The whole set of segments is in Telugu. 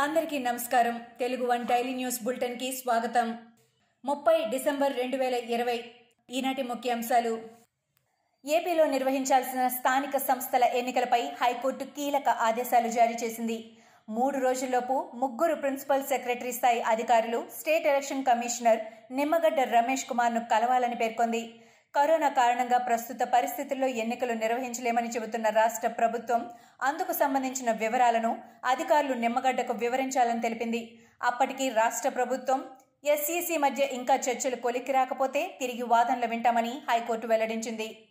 అందరికీ నమస్కారం. తెలుగు వన్ డైలీ న్యూస్ బులెటిన్కి స్వాగతం. ముప్పై డిసెంబర్ రెండు వేల ఇరవై. ఈనాటి ముఖ్యాంశాలు. ఏపీలో నిర్వహించాల్సిన స్థానిక సంస్థల ఎన్నికలపై హైకోర్టు కీలక ఆదేశాలు జారీ చేసింది. మూడు రోజుల్లోపు ముగ్గురు ప్రిన్సిపల్ సెక్రటరీ స్థాయి అధికారులు state election commissioner Nimmagadda Ramesh కుమార్ను కలవాలని పేర్కొంది. కరోనా కారణంగా ప్రస్తుత పరిస్థితుల్లో ఎన్నికలు నిర్వహించలేమని చెబుతున్న రాష్ట్ర ప్రభుత్వం అందుకు సంబంధించిన వివరాలను అధికారులు నిమ్మగడ్డకు వివరించాలని తెలిపింది. అప్పటికి రాష్ట్ర ప్రభుత్వం ఎస్ఈసి మధ్య ఇంకా చర్చలు కొలిక్కి రాకపోతే తిరిగి వాదనలు వింటామని హైకోర్టు వెల్లడించింది.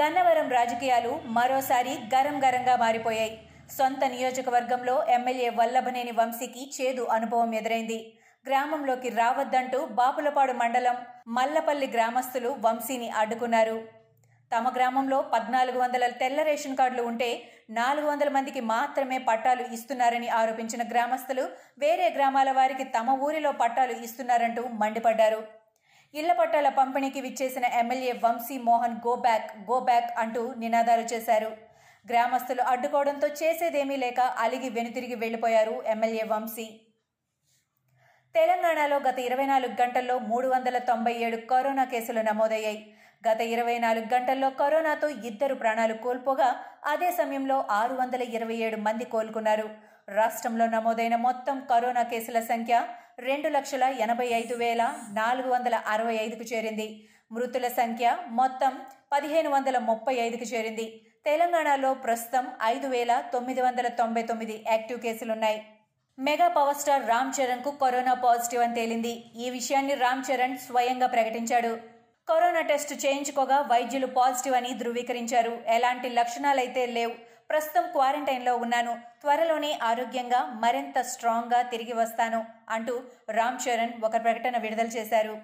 గన్నవరం రాజకీయాలు మరోసారి గరం గరంగా మారిపోయాయి. సొంత నియోజకవర్గంలో ఎమ్మెల్యే వల్లభనేని వంశీకి చేదు అనుభవం ఎదురైంది. గ్రామంలోకి రావద్దంటూ బాపులపాడు మండలం మల్లపల్లి గ్రామస్తులు వంశీని అడ్డుకున్నారు. తమ గ్రామంలో పద్నాలుగు వందల తెల్ల రేషన్ కార్డులు ఉంటే నాలుగు వందల మందికి మాత్రమే పట్టాలు ఇస్తున్నారని ఆరోపించిన గ్రామస్తులు వేరే గ్రామాల వారికి తమ ఊరిలో పట్టాలు ఇస్తున్నారంటూ మండిపడ్డారు. ఇళ్ళ పట్టాల పంపిణీకి విచ్చేసిన MLA Vamsi Mohan go back go back అంటూ నినాదాలు చేశారు. గ్రామస్తులు అడ్డుకోవడంతో చేసేదేమీ లేక అలిగి వెనుతిరిగి వెళ్ళిపోయారు ఎమ్మెల్యే వంశీ. తెలంగాణలో గత ఇరవై నాలుగు గంటల్లో మూడు వందల తొంభై ఏడు కరోనా కేసులు నమోదయ్యాయి. గత ఇరవై నాలుగు గంటల్లో కరోనాతో ఇద్దరు ప్రాణాలు కోల్పోగా అదే సమయంలో ఆరు వందల ఇరవై ఏడు మంది కోలుకున్నారు. రాష్ట్రంలో నమోదైన మొత్తం కరోనా కేసుల సంఖ్య రెండు లక్షల ఎనభై ఐదు వేల నాలుగు వందల అరవై ఐదుకు చేరింది. మృతుల సంఖ్య మొత్తం పదిహేను వందల ముప్పై ఐదుకు చేరింది. తెలంగాణలో ప్రస్తుతం ఐదు వేల తొమ్మిది వందల తొంభై తొమ్మిది యాక్టివ్ కేసులున్నాయి. మెగా పవర్ స్టార్ రామ్ చరణ్కు కరోనా పాజిటివ్ అని తేలింది. ఈ విషయాన్ని రామ్ చరణ్ స్వయంగా ప్రకటించాడు. కరోనా టెస్ట్ చేయించుకోగా వైద్యులు పాజిటివ్ అని ధృవీకరించారు. ఎలాంటి లక్షణాలైతే లేవు. ప్రస్తుతం క్వారంటైన్లో ఉన్నాను. త్వరలోనే ఆరోగ్యంగా మరింత స్ట్రాంగ్గా తిరిగి వస్తాను అంటూ రామ్ చరణ్ ఒక ప్రకటన విడుదల చేశారు.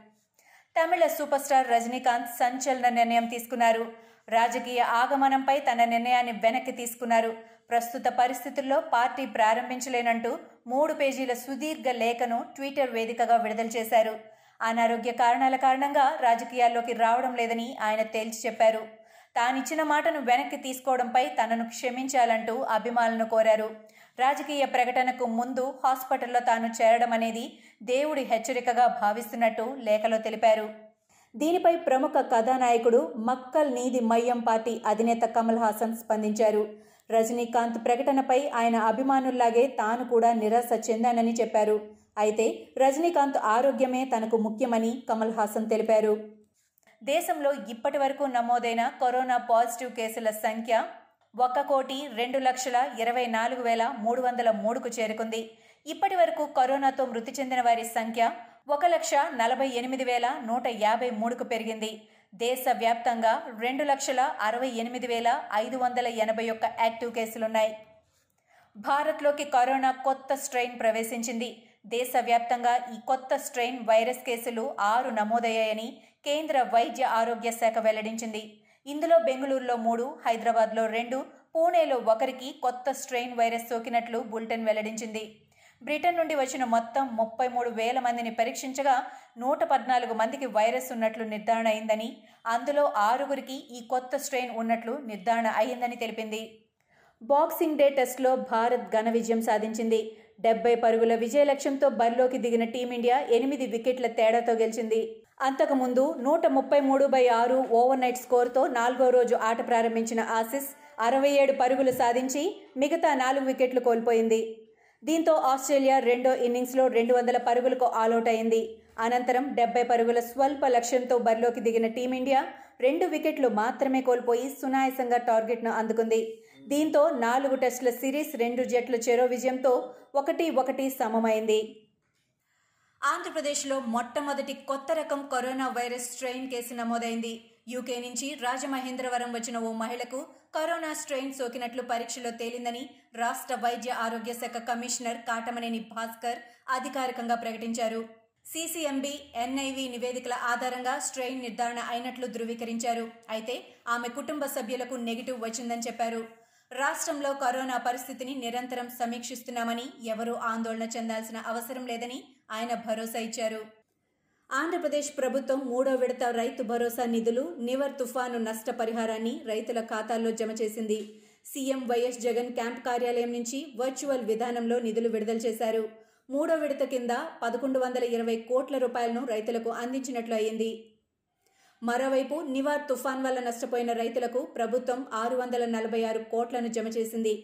తమిళ సూపర్ స్టార్ రజనీకాంత్ సంచలన నిర్ణయం తీసుకున్నారు. రాజకీయ ఆగమనంపై తన నిర్ణయాన్ని వెనక్కి తీసుకున్నారు. ప్రస్తుత పరిస్థితుల్లో పార్టీ ప్రారంభించలేనంటూ మూడు పేజీల సుదీర్ఘ లేఖను ట్విట్టర్ వేదికగా విడుదల చేశారు. అనారోగ్య కారణాల కారణంగా రాజకీయాల్లోకి రావడం లేదని ఆయన తేల్చి చెప్పారు. తానిచ్చిన మాటను వెనక్కి తీసుకోవడంపై తనను క్షమించాలంటూ అభిమానులను కోరారు. రాజకీయ ప్రకటనకు ముందు హాస్పిటల్లో తాను చేరడం అనేది దేవుడి హెచ్చరికగా భావిస్తున్నట్టు లేఖలో తెలిపారు. దీనిపై ప్రముఖ కథానాయకుడు మక్కల్ నీది మయ్యం పార్టీ అధినేత కమల్ హాసన్ స్పందించారు. రజనీకాంత్ ప్రకటనపై ఆయన అభిమానుల్లాగే తాను కూడా నిరాశ చెందానని చెప్పారు. అయితే రజనీకాంత్ ఆరోగ్యమే తనకు ముఖ్యమని కమల్ హాసన్ తెలిపారు. దేశంలో ఇప్పటి వరకు నమోదైన కరోనా పాజిటివ్ కేసుల సంఖ్య ఒక కోటి రెండు లక్షల ఇరవై నాలుగు వేల మూడు వందల మూడుకు చేరుకుంది. ఇప్పటి వరకు కరోనాతో మృతి చెందిన వారి సంఖ్య ఒక లక్ష నలభై ఎనిమిది వేల నూట యాభై మూడుకు పెరిగింది. దేశవ్యాప్తంగా రెండు లక్షల అరవై ఎనిమిది వేల ఐదు వందల ఎనభై ఒక్క యాక్టివ్ కేసులున్నాయి. భారత్లోకి కరోనా కొత్త స్ట్రెయిన్ ప్రవేశించింది. దేశవ్యాప్తంగా ఈ కొత్త స్ట్రెయిన్ వైరస్ కేసులు ఆరు నమోదయ్యాయని కేంద్ర వైద్య ఆరోగ్య శాఖ వెల్లడించింది. ఇందులో బెంగళూరులో మూడు హైదరాబాద్లో రెండు పూణేలో ఒకరికి కొత్త స్ట్రెయిన్ వైరస్ సోకినట్లు బులెటిన్ వెల్లడించింది. బ్రిటన్ నుండి వచ్చిన మొత్తం ముప్పై మూడు వేల మందిని పరీక్షించగా నూట పద్నాలుగు మందికి వైరస్ ఉన్నట్లు నిర్ధారణ అయిందని అందులో ఆరుగురికి ఈ కొత్త స్ట్రెయిన్ ఉన్నట్లు నిర్ధారణ అయిందని తెలిపింది. బాక్సింగ్ డే టెస్ట్లో భారత్ ఘన విజయం సాధించింది. డెబ్బై పరుగుల విజయ లక్ష్యంతో బరిలోకి దిగిన టీమిండియా ఎనిమిది వికెట్ల తేడాతో గెలిచింది. అంతకుముందు నూట ముప్పై మూడు బై ఆరు ఓవర్ నైట్ స్కోర్తో నాలుగో రోజు ఆట ప్రారంభించిన ఆసిస్ అరవై ఏడు పరుగులు సాధించి మిగతా నాలుగు వికెట్లు కోల్పోయింది. దీంతో ఆస్ట్రేలియా రెండో ఇన్నింగ్స్లో రెండు వందల పరుగులకు ఆలౌట్ అయింది అనంతరం డెబ్బై పరుగుల స్వల్ప లక్ష్యంతో బరిలోకి దిగిన టీమిండియా రెండు వికెట్లు మాత్రమే కోల్పోయి సునాయాసంగా టార్గెట్ను అందుకుంది. దీంతో నాలుగు టెస్టుల సిరీస్ రెండు జట్ల చెరో విజయంతో ఒకటి ఒకటి సమమైంది. ఆంధ్రప్రదేశ్లో మొట్టమొదటి కొత్త రకం కరోనా వైరస్ స్ట్రెయిన్ కేసు నమోదైంది. యూకే నుంచి రాజమహేంద్రవరం వచ్చిన ఓ మహిళకు కరోనా స్ట్రెయిన్ సోకినట్లు పరీక్షలో తేలిందని రాష్ట్ర వైద్య ఆరోగ్య శాఖ కమిషనర్ కాటమనేని భాస్కర్ అధికారికంగా ప్రకటించారు. సీసీఎంబీ ఎన్ఐవి నివేదికల ఆధారంగా స్ట్రెయిన్ నిర్ధారణ అయినట్లు ధృవీకరించారు. అయితే ఆమె కుటుంబ సభ్యులకు నెగిటివ్ వచ్చిందని చెప్పారు. రాష్ట్రంలో కరోనా పరిస్థితిని నిరంతరం సమీక్షిస్తున్నామని ఎవరూ ఆందోళన చెందాల్సిన అవసరం లేదని ఆయన భరోసా ఇచ్చారు. ఆంధ్రప్రదేశ్ ప్రభుత్వం మూడో విడత రైతు భరోసా నిధులు నివర్ తుఫాను నష్టపరిహారాన్ని రైతుల ఖాతాల్లో జమ చేసింది. సీఎం వైఎస్ జగన్ క్యాంప్ కార్యాలయం నుంచి వర్చువల్ విధానంలో నిధులు విడుదల చేశారు. మూడో విడత కింద పదకొండు వందల ఇరవై కోట్ల రూపాయలను రైతులకు అందించినట్లు అయింది. మరోవైపు నివార్ తుఫాన్ వల్ల నష్టపోయిన రైతులకు ప్రభుత్వం ఆరు వందల నలభై ఆరు కోట్లను జమ చేసింది.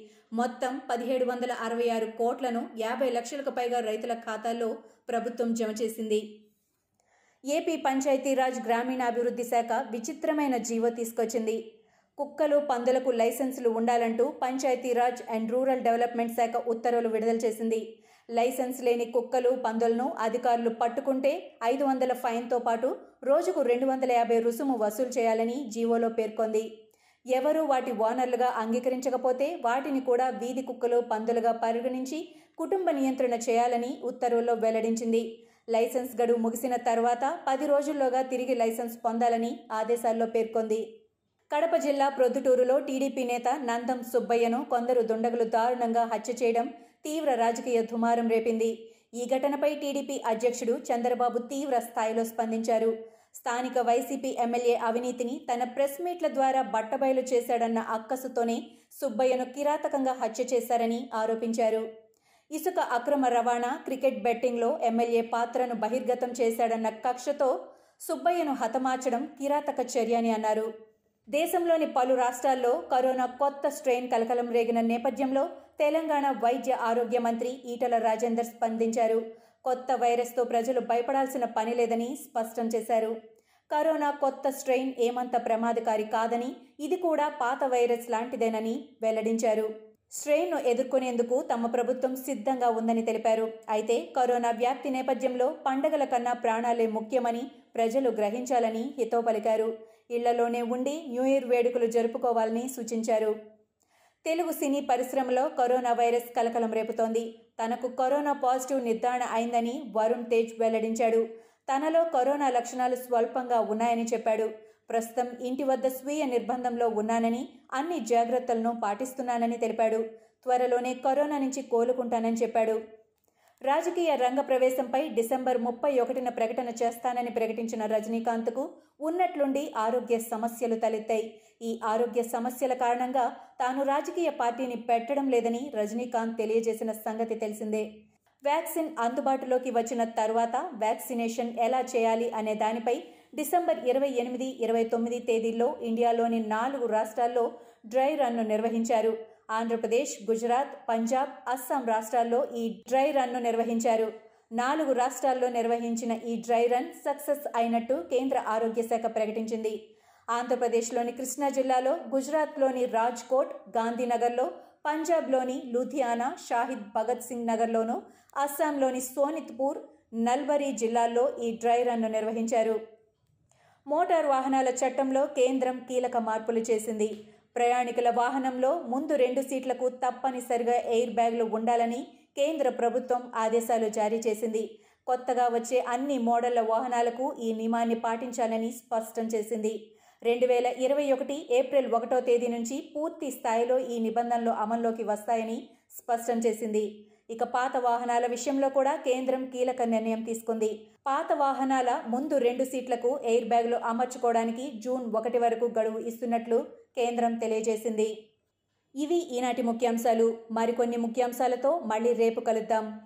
మొత్తం పదిహేడు వందల అరవై ఆరు కోట్లను యాభై లక్షలకు పైగా రైతుల ఖాతాల్లో ప్రభుత్వం జమ చేసింది. ఏపీ పంచాయతీరాజ్ గ్రామీణాభివృద్ధి శాఖ విచిత్రమైన జీవో తీసుకొచ్చింది. కుక్కలు పందులకు లైసెన్సులు ఉండాలంటూ పంచాయతీరాజ్ అండ్ రూరల్ డెవలప్మెంట్ శాఖ ఉత్తర్వులు విడుదల చేసింది. లైసెన్స్ లేని కుక్కలు పందులను అధికారులు పట్టుకుంటే ఐదు వందల ఫైన్తో పాటు రోజుకు రెండు వందల యాభై రుసుము వసూలు చేయాలని జీవోలో పేర్కొంది. ఎవరూ వాటి ఓనర్లుగా అంగీకరించకపోతే వాటిని కూడా వీధి కుక్కలు పందులుగా పరిగణించి కుటుంబ నియంత్రణ చేయాలని ఉత్తర్వుల్లో వెల్లడించింది. లైసెన్స్ గడువు ముగిసిన తర్వాత పది రోజుల్లోగా తిరిగి లైసెన్స్ పొందాలని ఆదేశాల్లో పేర్కొంది. కడప జిల్లా ప్రొద్దుటూరులో టీడీపీ నేత నందం సుబ్బయ్యను కొందరు దుండగులు దారుణంగా హత్య చేయడం తీవ్ర రాజకీయ దుమారం రేపింది. ఈ ఘటనపై టీడీపీ అధ్యక్షుడు చంద్రబాబు తీవ్ర స్థాయిలో స్పందించారు. స్థానిక వైసీపీ ఎమ్మెల్యే అవినీతిని తన ప్రెస్ మీట్ల ద్వారా బట్టబయలు చేశాడన్న అక్కసుతోనే సుబ్బయ్యను కిరాతకంగా హత్య చేశారని ఆరోపించారు. ఇసుక అక్రమ రవాణా క్రికెట్ బెట్టింగ్లో ఎమ్మెల్యే పాత్రను బహిర్గతం చేశాడన్న కక్షతో సుబ్బయ్యను హతమార్చడం కిరాతక చర్య అని అన్నారు. దేశంలోని పలు రాష్ట్రాల్లో కరోనా కొత్త స్ట్రెయిన్ కలకలం రేగిన నేపథ్యంలో తెలంగాణ వైద్య ఆరోగ్య మంత్రి ఈటల రాజేందర్ స్పందించారు. కొత్త వైరస్తో ప్రజలు భయపడాల్సిన పని లేదని స్పష్టం చేశారు. కరోనా కొత్త స్ట్రెయిన్ ఏమంత ప్రమాదకారి కాదని ఇది కూడా పాత వైరస్ లాంటిదేనని వెల్లడించారు. స్ట్రెయిన్ను ఎదుర్కొనేందుకు తమ ప్రభుత్వం సిద్ధంగా ఉందని తెలిపారు. అయితే కరోనా వ్యాప్తి నేపథ్యంలో పండగల కన్నా ప్రాణాలే ముఖ్యమని ప్రజలు గ్రహించాలని హితో పలికారు. ఇళ్ళలోనే ఉండి న్యూ ఇయర్ వేడుకలు జరుపుకోవాలని సూచించారు. తెలుగు సినీ పరిశ్రమలో కరోనా వైరస్ కలకలం రేపుతోంది. తనకు కరోనా పాజిటివ్ నిర్ధారణ అయిందని వరుణ్ తేజ్ వెల్లడించాడు. తనలో కరోనా లక్షణాలు స్వల్పంగా ఉన్నాయని చెప్పాడు. ప్రస్తుతం ఇంటి వద్ద స్వీయ నిర్బంధంలో ఉన్నానని అన్ని జాగ్రత్తలను పాటిస్తున్నానని తెలిపాడు. త్వరలోనే కరోనా నుంచి కోలుకుంటానని చెప్పాడు. రాజకీయ రంగ ప్రవేశంపై డిసెంబర్ ముప్పై ఒకటిన ప్రకటన చేస్తానని ప్రకటించిన రజనీకాంత్కు ఉన్నట్లుండి ఆరోగ్య సమస్యలు తలెత్తాయి. ఈ ఆరోగ్య సమస్యల కారణంగా తాను రాజకీయ పార్టీని పెట్టడం లేదని రజనీకాంత్ తెలియజేసిన సంగతి తెలిసిందే. వ్యాక్సిన్ అందుబాటులోకి వచ్చిన తర్వాత వ్యాక్సినేషన్ ఎలా చేయాలి అనే దానిపై డిసెంబర్ ఇరవై ఎనిమిది ఇరవై తొమ్మిది తేదీల్లో ఇండియాలోని నాలుగు రాష్ట్రాల్లో డ్రై రన్ను నిర్వహించారు. ఆంధ్రప్రదేశ్ గుజరాత్ పంజాబ్ అస్సాం రాష్ట్రాల్లో ఈ డ్రై రన్ను నిర్వహించారు. నాలుగు రాష్ట్రాల్లో నిర్వహించిన ఈ డ్రై రన్ సక్సెస్ అయినట్టు కేంద్ర ఆరోగ్య శాఖ ప్రకటించింది. ఆంధ్రప్రదేశ్లోని కృష్ణా జిల్లాలో గుజరాత్లోని రాజ్కోట్ గాంధీనగర్లో పంజాబ్లోని లూధియానా షాహిద్ భగత్ సింగ్ నగర్లోను అస్సాంలోని సోనిత్పూర్ నల్బరీ జిల్లాల్లో ఈ డ్రై రన్ను నిర్వహించారు. మోటార్ వాహనాల చట్టంలో కేంద్రం కీలక మార్పులు చేసింది. ప్రయాణికుల వాహనంలో ముందు రెండు సీట్లకు తప్పనిసరిగా ఎయిర్ బ్యాగ్లు ఉండాలని కేంద్ర ప్రభుత్వం ఆదేశాలు జారీ చేసింది. కొత్తగా వచ్చే అన్ని మోడళ్ళ వాహనాలకు ఈ నియమాన్ని పాటించాలని స్పష్టం చేసింది. రెండు వేల ఇరవై ఒకటి ఏప్రిల్ ఒకటో తేదీ నుంచి పూర్తి స్థాయిలో ఈ నిబంధనలు అమల్లోకి వస్తాయని స్పష్టం చేసింది. ఇక పాత వాహనాల విషయంలో కూడా కేంద్రం కీలక నిర్ణయం తీసుకుంది. పాత వాహనాల ముందు రెండు సీట్లకు ఎయిర్ బ్యాగ్లు అమర్చుకోవడానికి జూన్ ఒకటి వరకు గడువు ఇస్తున్నట్లు కేంద్రం తెలియజేసింది. ఇవి ఈనాటి ముఖ్యాంశాలు. మరికొన్ని ముఖ్యాంశాలతో మళ్ళీ రేపు కలుద్దాం.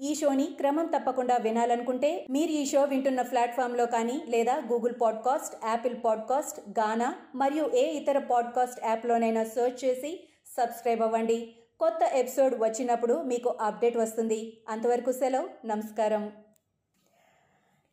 ఈ షోని క్రమం తప్పకుండా వినాలనుకుంటే మీరు ఈ షో వింటున్న ప్లాట్ఫామ్లో కానీ లేదా Google podcast Apple podcast Gaana మరియు ఏ ఇతర పాడ్కాస్ట్ యాప్లోనైనా సెర్చ్ చేసి సబ్స్క్రైబ్ అవ్వండి. కొత్త ఎపిసోడ్ వచ్చినప్పుడు మీకు అప్డేట్ వస్తుంది. అంతవరకు సెలవు. నమస్కారం.